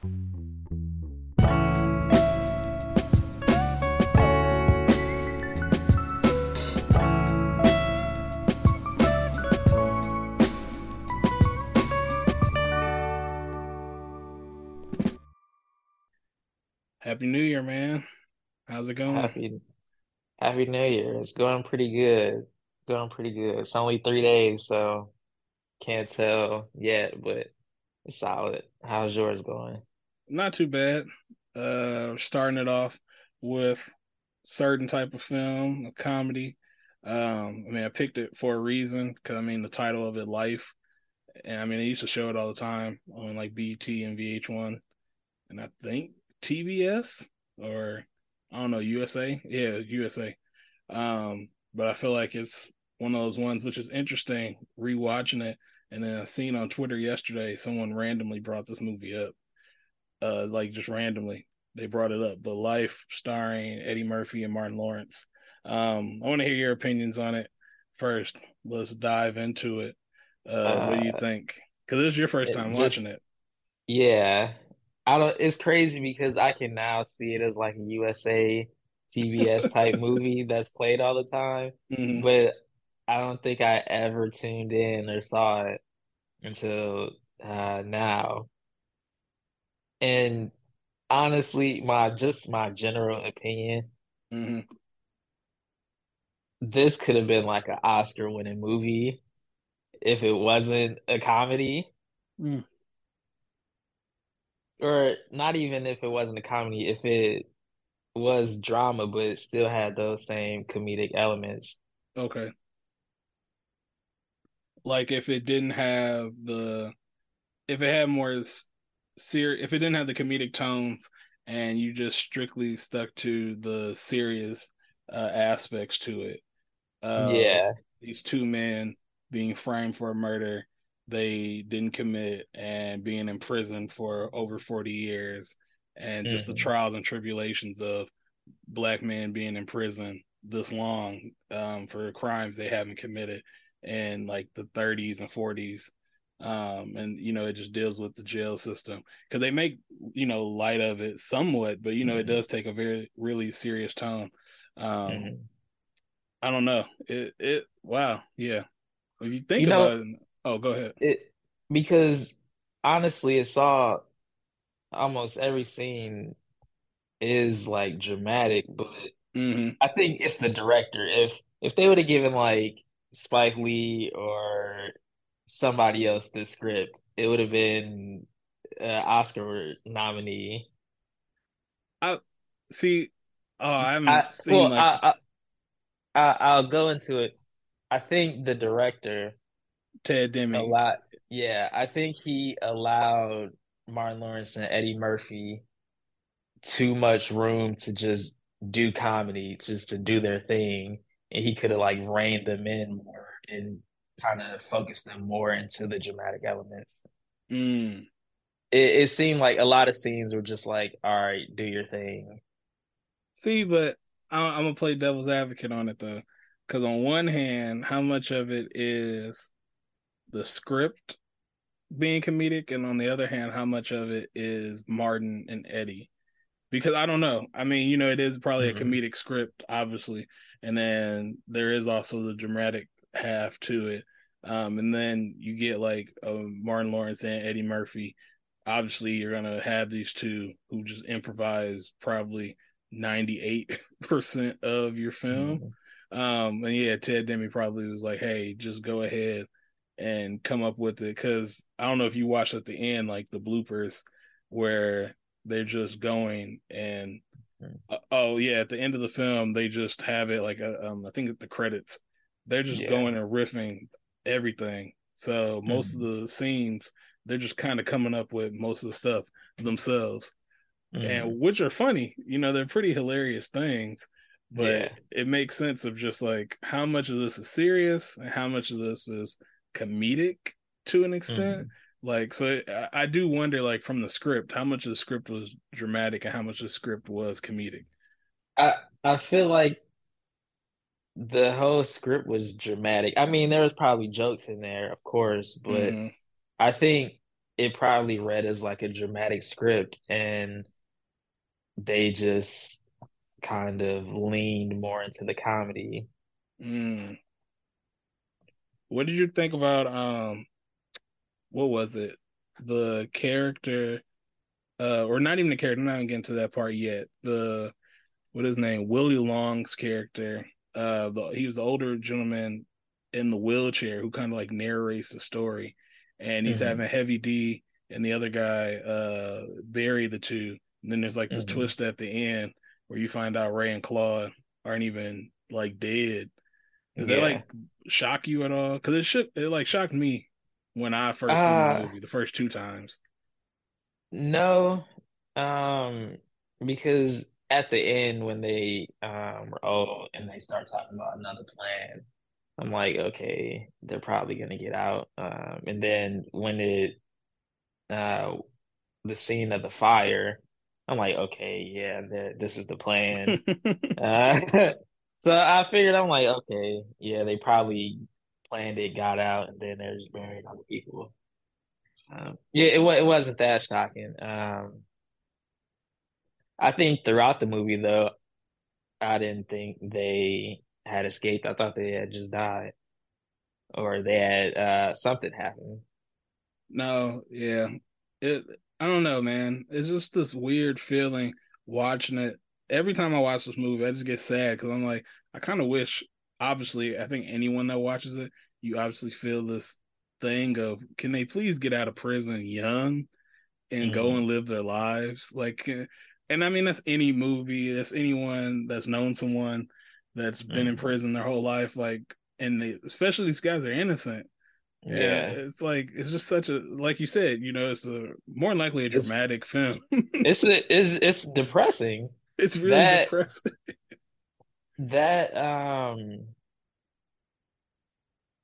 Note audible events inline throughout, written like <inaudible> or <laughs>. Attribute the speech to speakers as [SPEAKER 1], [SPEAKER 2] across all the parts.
[SPEAKER 1] Happy New Year, man. How's it going?
[SPEAKER 2] Happy Happy New Year. It's going pretty good. Going pretty good. It's only three days, so can't tell yet, but it's solid. How's yours going?
[SPEAKER 1] Not too bad. Uh starting it off with certain type of film, a comedy. Um, I mean, I picked it for a reason because I mean the title of it, Life, and I mean they used to show it all the time on like BET and VH1, and I think TBS or I don't know USA, yeah USA. Um, but I feel like it's one of those ones which is interesting rewatching it, and then I seen on Twitter yesterday someone randomly brought this movie up, uh, like just randomly they brought it up, The Life, starring Eddie Murphy and Martin Lawrence. Um, I want to hear your opinions on it first. Let's dive into it. Uh, what do you
[SPEAKER 2] Uh,
[SPEAKER 1] think? Because this is your first time watching it.
[SPEAKER 2] yeah. I don't it's crazy because I can now see it as like a USA TBS type <laughs> movie that's played all the time,
[SPEAKER 1] hmm
[SPEAKER 2] but I don't think I ever tuned in or saw it until uh now. And honestly, my just my general opinion,
[SPEAKER 1] hmm
[SPEAKER 2] this could have been like an Oscar winning movie if it wasn't a comedy,
[SPEAKER 1] mm
[SPEAKER 2] or not even if it wasn't a comedy, if it was drama, but it still had those same comedic elements.
[SPEAKER 1] Okay. Like if it didn't have the if it had more ser if it didn't have the comedic tones and you just strictly stuck to the serious uh, aspects to it of
[SPEAKER 2] Yeah.
[SPEAKER 1] these two men being framed for a murder they didn't commit and being in prison for over 40 years and just the
[SPEAKER 2] hmm
[SPEAKER 1] trials and tribulations of black men being in prison this long um, for crimes they haven't committed in like the 30s and 40s um and you know it just deals with the jail system because they make you know light of it somewhat but you know it
[SPEAKER 2] hmm
[SPEAKER 1] does take a very really serious tone. Um
[SPEAKER 2] hmm
[SPEAKER 1] i don't know. It it wow yeah. If you think
[SPEAKER 2] You know,
[SPEAKER 1] about it oh go ahead.
[SPEAKER 2] It because honestly, it's all almost every scene is like dramatic, but
[SPEAKER 1] mm-hmm.
[SPEAKER 2] I think it's the director. If if they would have given like Spike Lee or somebody else the script, it would have been an Oscar nominee.
[SPEAKER 1] i see oh i
[SPEAKER 2] I
[SPEAKER 1] haven't seen
[SPEAKER 2] well,
[SPEAKER 1] like
[SPEAKER 2] I, I, I I'll go into it. I think the director
[SPEAKER 1] Ted Demme
[SPEAKER 2] lot. yeah, I think he allowed Martin Lawrence and Eddie Murphy too much room to just do comedy, just to do their thing, and he could have like reined them in more and kind of focused them more into the dramatic elements.
[SPEAKER 1] mm.
[SPEAKER 2] It, it seemed like a lot of scenes were just like, all right, do your thing.
[SPEAKER 1] see but I, i'm gonna play devil's advocate on it though because on one hand how much of it is the script being comedic, and on the other hand, how much of it is Martin and Eddie? Because I don't know. I mean, you know, it is probably a
[SPEAKER 2] Mhm.
[SPEAKER 1] comedic script, obviously, and then there is also the dramatic half to it. Um, and then you get like uh, Martin Lawrence and Eddie Murphy. Obviously, you're gonna have these two who just improvise probably 98% of your film.
[SPEAKER 2] Mhm.
[SPEAKER 1] Um, and yeah, Ted Demme probably was like, "Hey, just go ahead and come up with it." Because I don't know if you watched at the end, like the bloopers, where they're just going and uh, oh yeah, at the end of the film, they just have it like a, um, I think at the credits, they're just
[SPEAKER 2] Yeah.
[SPEAKER 1] going and riffing everything. So most of
[SPEAKER 2] Mhm.
[SPEAKER 1] the scenes, they're just kind of coming up with most of the stuff themselves and
[SPEAKER 2] Mhm.
[SPEAKER 1] which are funny. You know, they're pretty hilarious things, but
[SPEAKER 2] Yeah.
[SPEAKER 1] it makes sense of just like how much of this is serious and how much of this is comedic to an extent.
[SPEAKER 2] Mhm.
[SPEAKER 1] Like, so I, I do wonder, like, from the script, how much of the script was dramatic and how much of the script was comedic.
[SPEAKER 2] I I feel like the whole script was dramatic. I mean, there was probably jokes in there, of course, but
[SPEAKER 1] hmm
[SPEAKER 2] I think. it probably read as like a dramatic script and they just kind of leaned more into the comedy.
[SPEAKER 1] Mm. What did you think about um what was it? The character uh or not even the character, I'm not even getting to that part yet. The what is his name? Willie Long's character. Uh the, he was the older gentleman in the wheelchair who kind of like narrates the story. And he's mm-hmm. having heavy D and the other guy uh bury the two. And then there's like the mm-hmm. twist at the end where you find out Ray and Claude aren't even like dead. Did yeah. they like shock you at all? Because it should it like shocked me when I first uh, seen the uh, movie the first two times.
[SPEAKER 2] No, um, because at the end when they um were old and they start talking about another plan, I'm like, okay, they're probably gonna get out. Um, and then when it uh the scene of the fire, I'm like, okay, yeah, this is the plan. <laughs> uh, <laughs> so I figured, I'm like, okay, yeah, they probably planned it, got out, and then they're just burying other people. Um, yeah, it it wasn't that shocking. Um, I think throughout the movie, though, I didn't think they had escaped. I thought they had just died, or they had uh, something happen.
[SPEAKER 1] No, yeah, it I don't know, man. It's just this weird feeling watching it. Every time I watch this movie, I just get sad because I'm like, I kind of wish. Obviously, I think anyone that watches it, you obviously feel this thing of, can they please get out of prison young and mm-hmm. go and live their lives? Like, uh, and I mean that's any movie, that's anyone that's known someone that's been mm-hmm. in prison their whole life. Like, and they, especially these guys are innocent yeah. yeah. it's like it's just such a like you said, you know, it's a more likely a dramatic
[SPEAKER 2] it's,
[SPEAKER 1] film. <laughs>
[SPEAKER 2] it's a, it's it's depressing.
[SPEAKER 1] It's really that, depressing. <laughs>
[SPEAKER 2] that um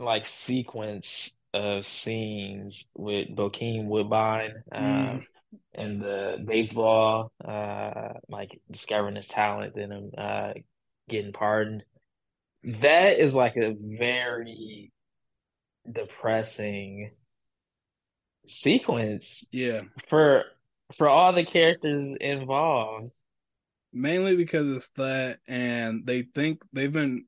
[SPEAKER 2] like sequence of scenes with Bokeem Woodbine uh, mm. And the baseball, uh, like discovering his talent, then him uh, getting pardoned. That is like a very depressing sequence.
[SPEAKER 1] Yeah.
[SPEAKER 2] For for all the characters involved.
[SPEAKER 1] Mainly because it's that and they think they've been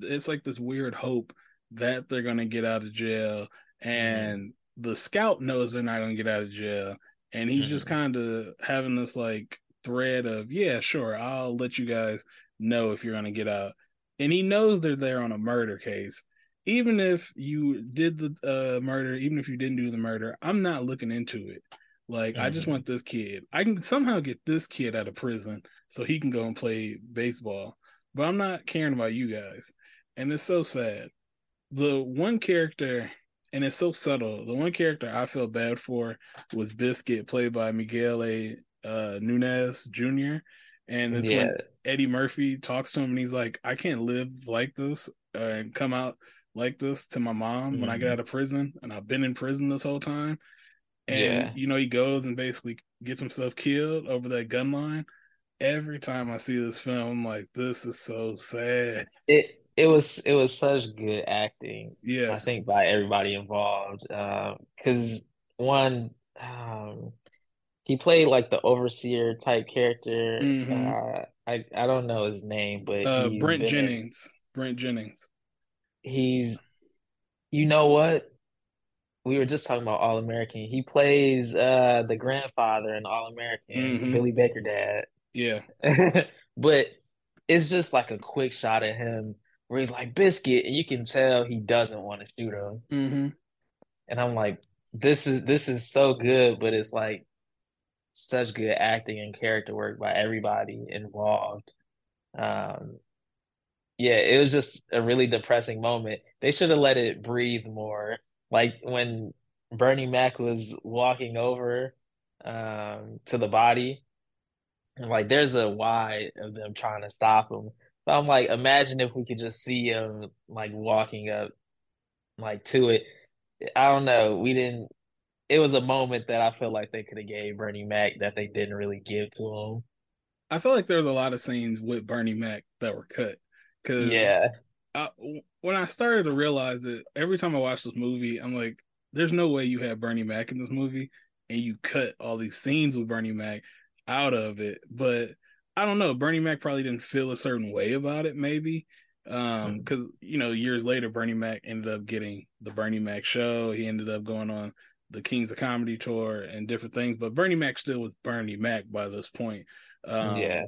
[SPEAKER 1] it's like this weird hope that they're gonna get out of jail and mm-hmm. the scout knows they're not gonna get out of jail and he's mm-hmm. just kind of having this like thread of yeah sure i'll let you guys know if you're gonna get out and he knows they're there on a murder case even if you did the uh, murder, even if you didn't do the murder, I'm not looking into it. Like, mm-hmm. I just mm-hmm. want this kid. I can somehow get this kid out of prison so he can go and play baseball. But I'm not caring about you guys. And it's so sad. The one character, and it's so subtle, the one character I feel bad for was Biscuit, played by Miguel A. Uh, Nunez Jr. And it's yeah. when Eddie Murphy talks to him and he's like, I can't live like this uh, and come out like this to my mom mm-hmm. when I get mm-hmm. out of prison, and I've been in prison this whole time. And yeah. you know, he goes and basically gets himself killed over that gun line. Every time I see this film, I'm like, this is so sad.
[SPEAKER 2] It it was it was such good acting.
[SPEAKER 1] Yeah,
[SPEAKER 2] I think by everybody involved. because uh, one um, he played like the overseer type character. Mm-hmm. Uh, I I don't know his name, but
[SPEAKER 1] uh, Brent Jennings. In... Brent Jennings
[SPEAKER 2] he's you know what? We were just talking about All American. He plays uh the grandfather in All American, mm-hmm. Billy Baker dad.
[SPEAKER 1] Yeah. <laughs>
[SPEAKER 2] but it's just like a quick shot of him where he's like biscuit and you can tell he doesn't want to shoot him.
[SPEAKER 1] Mm-hmm.
[SPEAKER 2] And I'm like, this is this is so good, but it's like such good acting and character work by everybody involved. Um, yeah, it was just a really depressing moment. They should have let it breathe more. Like when Bernie Mac was walking over um, to the body, and like there's a why of them trying to stop him. So I'm like, imagine if we could just see him like walking up like to it. I don't know. We didn't. It was a moment that I feel like they could have gave Bernie Mac that they didn't really give to him.
[SPEAKER 1] I feel like there's a lot of scenes with Bernie Mac that were cut. Cause
[SPEAKER 2] yeah,
[SPEAKER 1] I, when I started to realize it, every time I watch this movie, I'm like, there's no way you have Bernie Mac in this movie and you cut all these scenes with Bernie Mac out of it. But I don't know. Bernie Mac probably didn't feel a certain way about it, maybe. Um, because mm. you know, years later, Bernie Mac ended up getting the Bernie Mac show. He ended up going on the Kings of Comedy tour and different things. But Bernie Mac still was Bernie Mac by this point.
[SPEAKER 2] Um, yeah.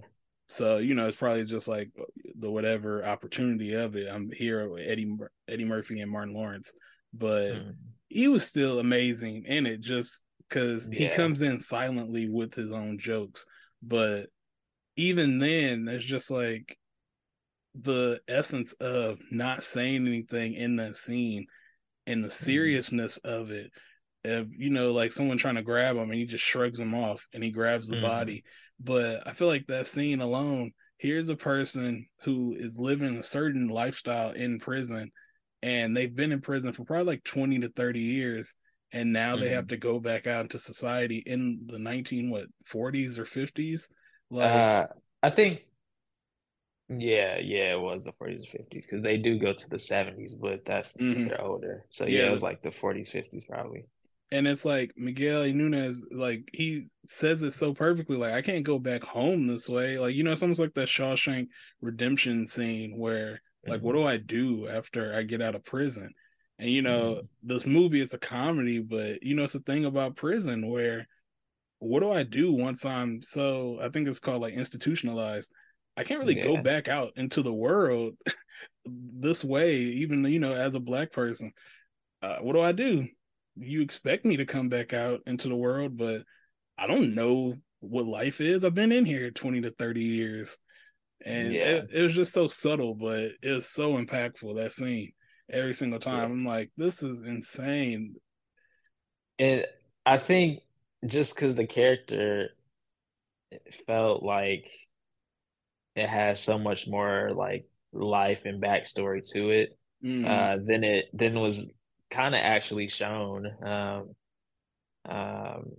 [SPEAKER 1] So you know, it's probably just like the whatever opportunity of it. I'm here with Eddie Eddie Murphy and Martin Lawrence, but mm. he was still amazing in it just because yeah. he comes in silently with his own jokes. But even then, there's just like the essence of not saying anything in that scene and the mm-hmm. seriousness mm. of it. If, you know, like someone trying to grab him and he just shrugs him off and he grabs the mm. body. But I feel like that scene alone, here's a person who is living a certain lifestyle in prison and they've been in prison for probably like 20 to 30 years and now mm-hmm. they have mm-hmm. to go back out into society in the 19 what 40s or 50s
[SPEAKER 2] like uh, i think yeah yeah it was the 40s or 50s because they do go to the 70s but that's mm-hmm. they're older so yeah, yeah, it was like the 40s 50s probably
[SPEAKER 1] and it's like Miguel Nunez, like he says it so perfectly. Like I can't go back home this way. Like you know, it's almost like that Shawshank Redemption scene where, like, mm-hmm. what do I do after I get out of prison? And you know, mm-hmm. this movie is a comedy, but you know, it's a thing about prison where what do I do once I'm so I think it's called like institutionalized. I can't really yeah. go back out into the world <laughs> this way, even you know, as a black person. Uh, what do I do? You expect me to come back out into the world, but I don't know what life is. I've been in here 20 to 30 years. And yeah. it, it was just so subtle, but it was so impactful that scene every single time. Yeah. I'm like, this is insane.
[SPEAKER 2] And I think just because the character felt like it has so much more like life and backstory to it, mm-hmm. uh, than it than was kind of actually shown. Um, um,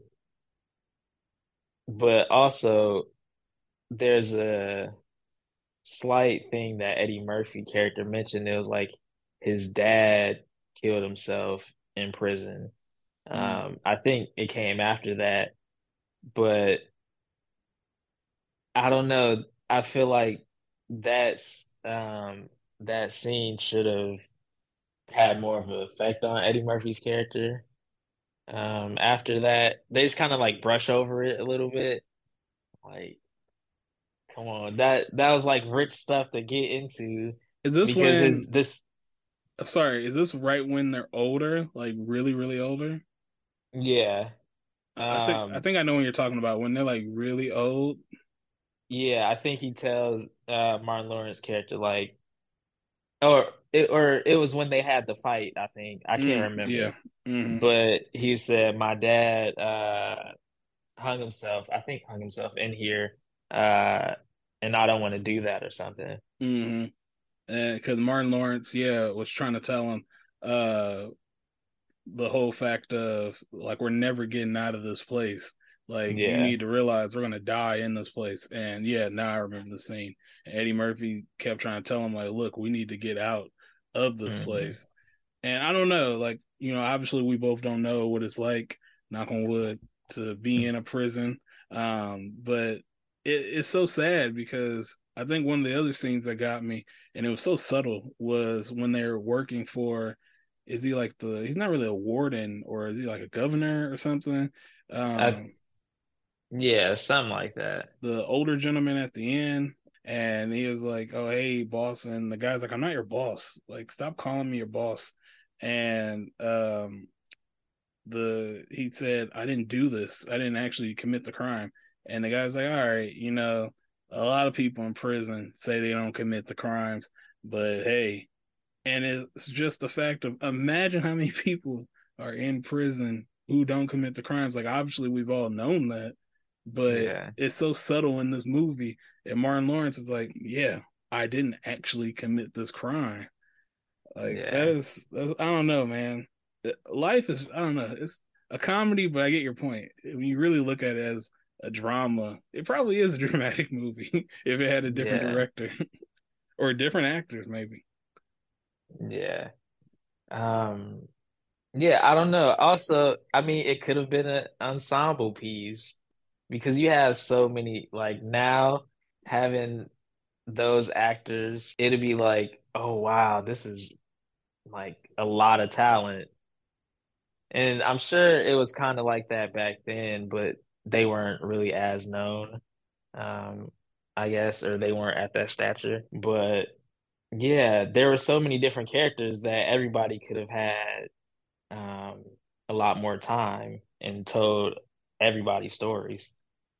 [SPEAKER 2] but also, there's a slight thing that Eddie Murphy character mentioned. It was like his dad killed himself in prison. Mm. Um, I think it came after that, but I don't know. I feel like that's um, that scene should have had more of an effect on Eddie Murphy's character. Um, after that, they just kind of like brush over it a little bit. Like, come on, that that was like rich stuff to get into.
[SPEAKER 1] Is this because when... his this sorry, is this right when they're older, like really, really older?
[SPEAKER 2] Yeah.
[SPEAKER 1] I think I um, think I know what you're talking about when they're like really old.
[SPEAKER 2] Yeah, I think he tells uh Martin Lawrence character like or it or it was when they had the fight, I think. I can't mm, remember.
[SPEAKER 1] Yeah. Mm-hmm.
[SPEAKER 2] But he said my dad uh hung himself, I think hung himself in here, uh and I don't want to do that or something.
[SPEAKER 1] Mm-hmm because Martin Lawrence, yeah, was trying to tell him uh the whole fact of like we're never getting out of this place. Like yeah. you need to realize we're gonna die in this place. And yeah, now I remember the scene. Eddie Murphy kept trying to tell him like, look, we need to get out of this mm-hmm. place. And I don't know, like you know, obviously we both don't know what it's like, knock on wood, to be in a prison. Um, but it, it's so sad because I think one of the other scenes that got me, and it was so subtle, was when they're working for. Is he like the? He's not really a warden, or is he like a governor or something? Um, I,
[SPEAKER 2] yeah, something like that.
[SPEAKER 1] The older gentleman at the end, and he was like, "Oh, hey, boss," and the guy's like, "I'm not your boss. Like, stop calling me your boss." And um, the he said, "I didn't do this. I didn't actually commit the crime." And the guy's like, "All right, you know." a lot of people in prison say they don't commit the crimes, but hey, and it's just the fact of imagine how many <laughs> people are in prison who don't commit the crimes. Like obviously we've all known that, but yeah. it's so subtle in this movie. And Martin Lawrence is like, yeah, I didn't actually commit this crime. Like yeah. that is, I don't know, man. Life is, I don't know. It's a comedy, but I get your point. When you really look at it as a drama. It probably is a <laughs> dramatic movie if it had a different yeah. director <laughs> or different actors, maybe.
[SPEAKER 2] Yeah. Um Yeah, I don't know. Also, I mean, it could have been an ensemble piece because you have so many, like now having those actors, it'd be like, oh wow, this is like a lot of talent. And I'm sure it was kind of like that back then, but they weren't really as known, um, I guess, or they weren't at that stature. But yeah, there were so many different characters that everybody could have had um, a lot more time and told everybody's stories.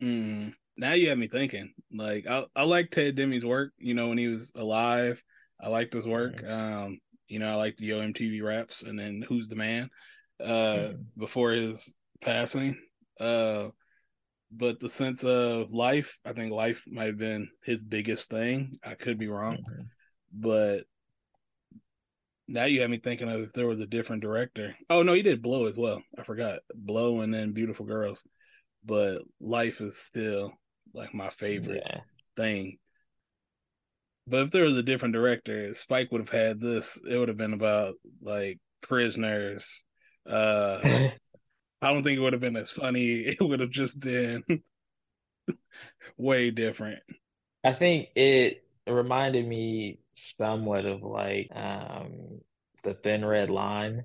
[SPEAKER 1] Mm. Now you have me thinking. Like I, I like Ted Demme's work. You know, when he was alive, I liked his work.
[SPEAKER 2] Mhm.
[SPEAKER 1] Um, you know, I liked the MTV Raps, and then Who's the Man, uh,
[SPEAKER 2] Mhm.
[SPEAKER 1] before his passing. Uh, but the sense of life, I think life might have been his biggest thing. I could be wrong,
[SPEAKER 2] Mhm.
[SPEAKER 1] But now you have me thinking of if there was a different director. Oh no, he did Blow as well. I forgot Blow and then Beautiful Girls. But life is still like my favorite
[SPEAKER 2] Yeah.
[SPEAKER 1] thing. But if there was a different director, Spike would have had this. It would have been about like prisoners. Uh <laughs> I don't think it would have been as funny. <laughs> It would have just been <laughs> way different.
[SPEAKER 2] I think it reminded me somewhat of like um the Thin Red Line.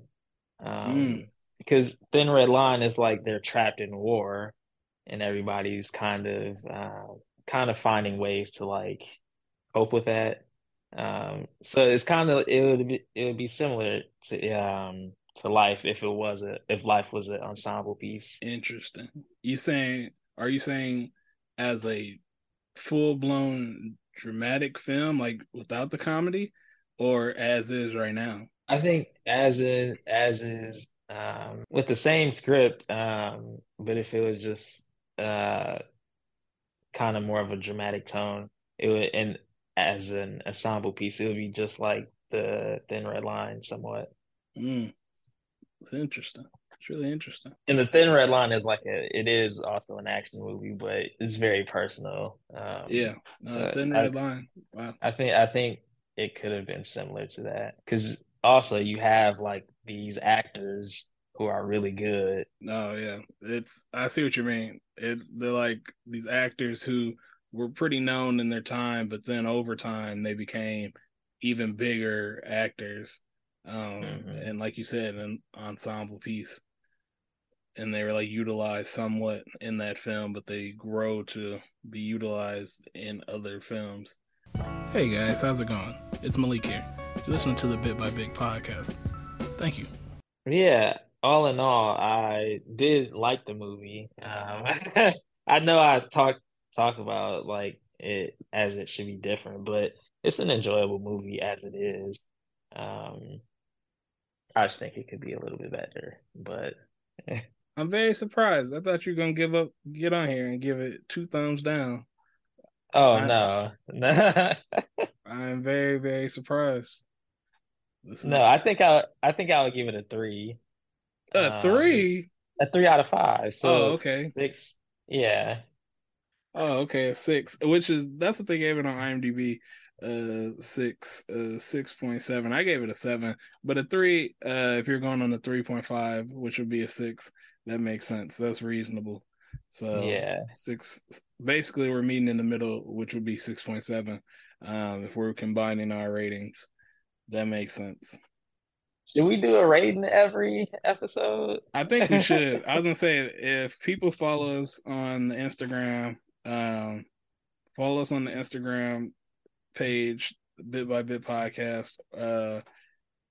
[SPEAKER 1] Mm,
[SPEAKER 2] Um because Thin Red Line is like they're trapped in war and everybody's kind of uh, kind of finding ways to like cope with that. Um so it's kind of it would be it would be similar to um to life if it was a if life was an ensemble piece.
[SPEAKER 1] interesting. You saying are you saying as a full blown dramatic film, like without the comedy, or as is right now?
[SPEAKER 2] I think as in as is um with the same script, um, but if it was just uh kind of more of a dramatic tone, it would and as an ensemble piece, it would be just like the Thin Red Line somewhat.
[SPEAKER 1] Mm, it's interesting. It's really interesting.
[SPEAKER 2] And the Thin Red Line is like a it is also an action movie, but it's very personal. Um
[SPEAKER 1] Yeah. Uh, Thin
[SPEAKER 2] I
[SPEAKER 1] Red Line. Wow.
[SPEAKER 2] I think I think it could have been similar to that because also you have like these actors who are really good.
[SPEAKER 1] No, yeah. It's I see what you mean. It's they're like these actors who were pretty known in their time, but then over time they became even bigger actors. Um,
[SPEAKER 2] hmm
[SPEAKER 1] and like you said, an ensemble piece. And they were like utilized somewhat in that film, but they grow to be utilized in other films. Hey guys, how's it going? It's Malik here. You're listening to the Bit by Bit podcast. Thank you.
[SPEAKER 2] Yeah, all in all, I did like the movie. Um, <laughs> I know I talk talk about like it as it should be different, but it's an enjoyable movie as it is. Um, I just think it could be a little bit better, but <laughs>
[SPEAKER 1] I'm very surprised. I thought you were gonna give up, get on here and give it two thumbs down.
[SPEAKER 2] oh
[SPEAKER 1] I
[SPEAKER 2] no, no. <laughs>
[SPEAKER 1] I am very very surprised. Is
[SPEAKER 2] No, I think I I think I would give it a three.
[SPEAKER 1] a
[SPEAKER 2] Um,
[SPEAKER 1] three.
[SPEAKER 2] a three out of five.
[SPEAKER 1] Oh
[SPEAKER 2] So
[SPEAKER 1] okay.
[SPEAKER 2] six. Yeah.
[SPEAKER 1] Oh okay, a six, which is that's what they gave it on IMDb. Uh, six, uh, six point seven. I gave it a seven, but a three. Uh, if you're going on the three point five, which would be a six, that makes sense. That's reasonable. So
[SPEAKER 2] Yeah.
[SPEAKER 1] six. Basically, we're meeting in the middle, which would be six point seven. Um, if we're combining our ratings, that makes sense.
[SPEAKER 2] Should we do a rating every episode?
[SPEAKER 1] I think we should. <laughs> I was gonna say if people follow us on the Instagram, um, follow us on the Instagram page, Bit by Bit Podcast. Uh,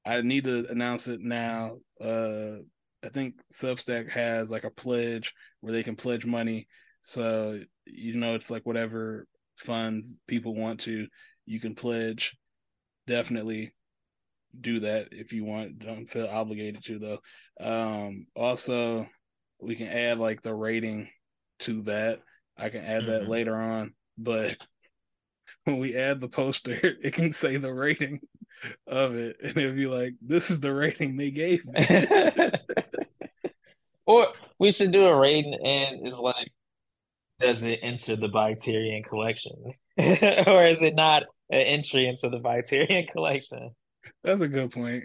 [SPEAKER 1] I need to announce it now. Uh, I think Substack has like a pledge where they can pledge money. So you know, it's like whatever funds people want to, you can pledge. Definitely do that if you want. Don't feel obligated to though. Um, also, we can add like the rating to that. I can add that
[SPEAKER 2] Mhm.
[SPEAKER 1] later on, but <laughs> when we add the poster, <laughs> it can say the rating of it, and it'll be like, "This is the rating they gave me." <laughs>
[SPEAKER 2] Or we should do a rating and it's like, does it enter the Biterion collection? <laughs> Or is it not an entry into the Biterion <laughs> collection?
[SPEAKER 1] That's a good point.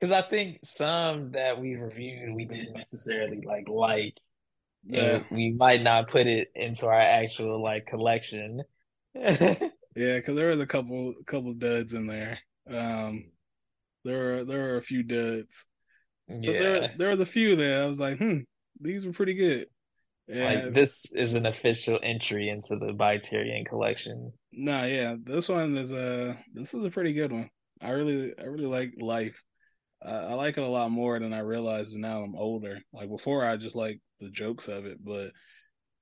[SPEAKER 2] because I think some that we reviewed we didn't necessarily like like. Yeah. we might not put it into our actual like collection. <laughs>
[SPEAKER 1] yeah, because there was a couple couple duds in there. Um, there were there were a few duds. Yeah, there there was a few there. I was like, hmm, these were pretty good.
[SPEAKER 2] And like this is an official entry into the Biterion collection.
[SPEAKER 1] No, nah, yeah, this one is a this is a pretty good one. I really I really like Life. Uh, I like it a lot more than I realized now I'm older. Like before, I just like the jokes of it, but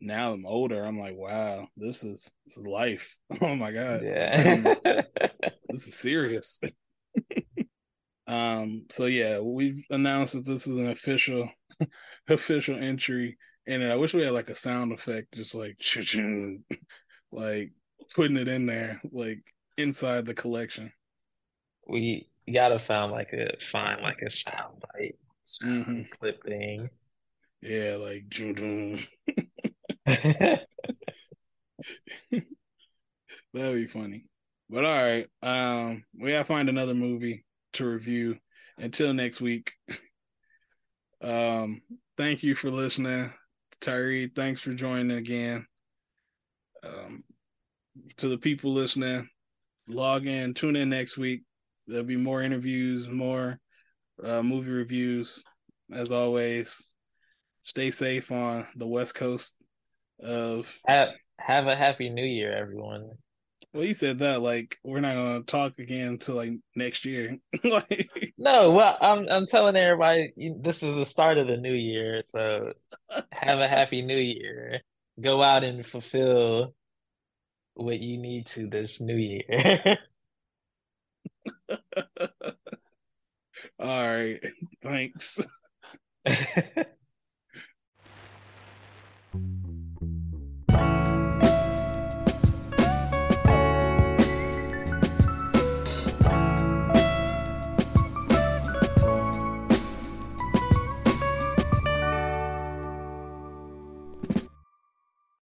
[SPEAKER 1] now I'm older. I'm like, wow, this is this is life. <laughs> Oh my god, yeah, <laughs> this is serious. <laughs> um. So yeah, we've announced that this is an official <laughs> official entry and I wish we had like a sound effect, just like <laughs> like putting it in there, like inside the collection.
[SPEAKER 2] We gotta find like a find like a sound bite sound mm-hmm. clip thing.
[SPEAKER 1] Yeah, like <laughs> That'd be funny. But all right. Um we gotta find another movie to review. Until next week. <laughs> um thank you for listening. Tyree, thanks for joining again. Um, to the people listening, log in, tune in next week. There'll be more interviews, more uh, movie reviews. As always, stay safe on the west coast of.
[SPEAKER 2] Have, have a happy new year, everyone.
[SPEAKER 1] Well, you said that like we're not gonna talk again until like next year. <laughs> like,
[SPEAKER 2] no, well, I'm I'm telling everybody this is the start of the new year, so have a happy new year. Go out and fulfill what you need to this new year. <laughs>
[SPEAKER 1] All right, thanks. <laughs>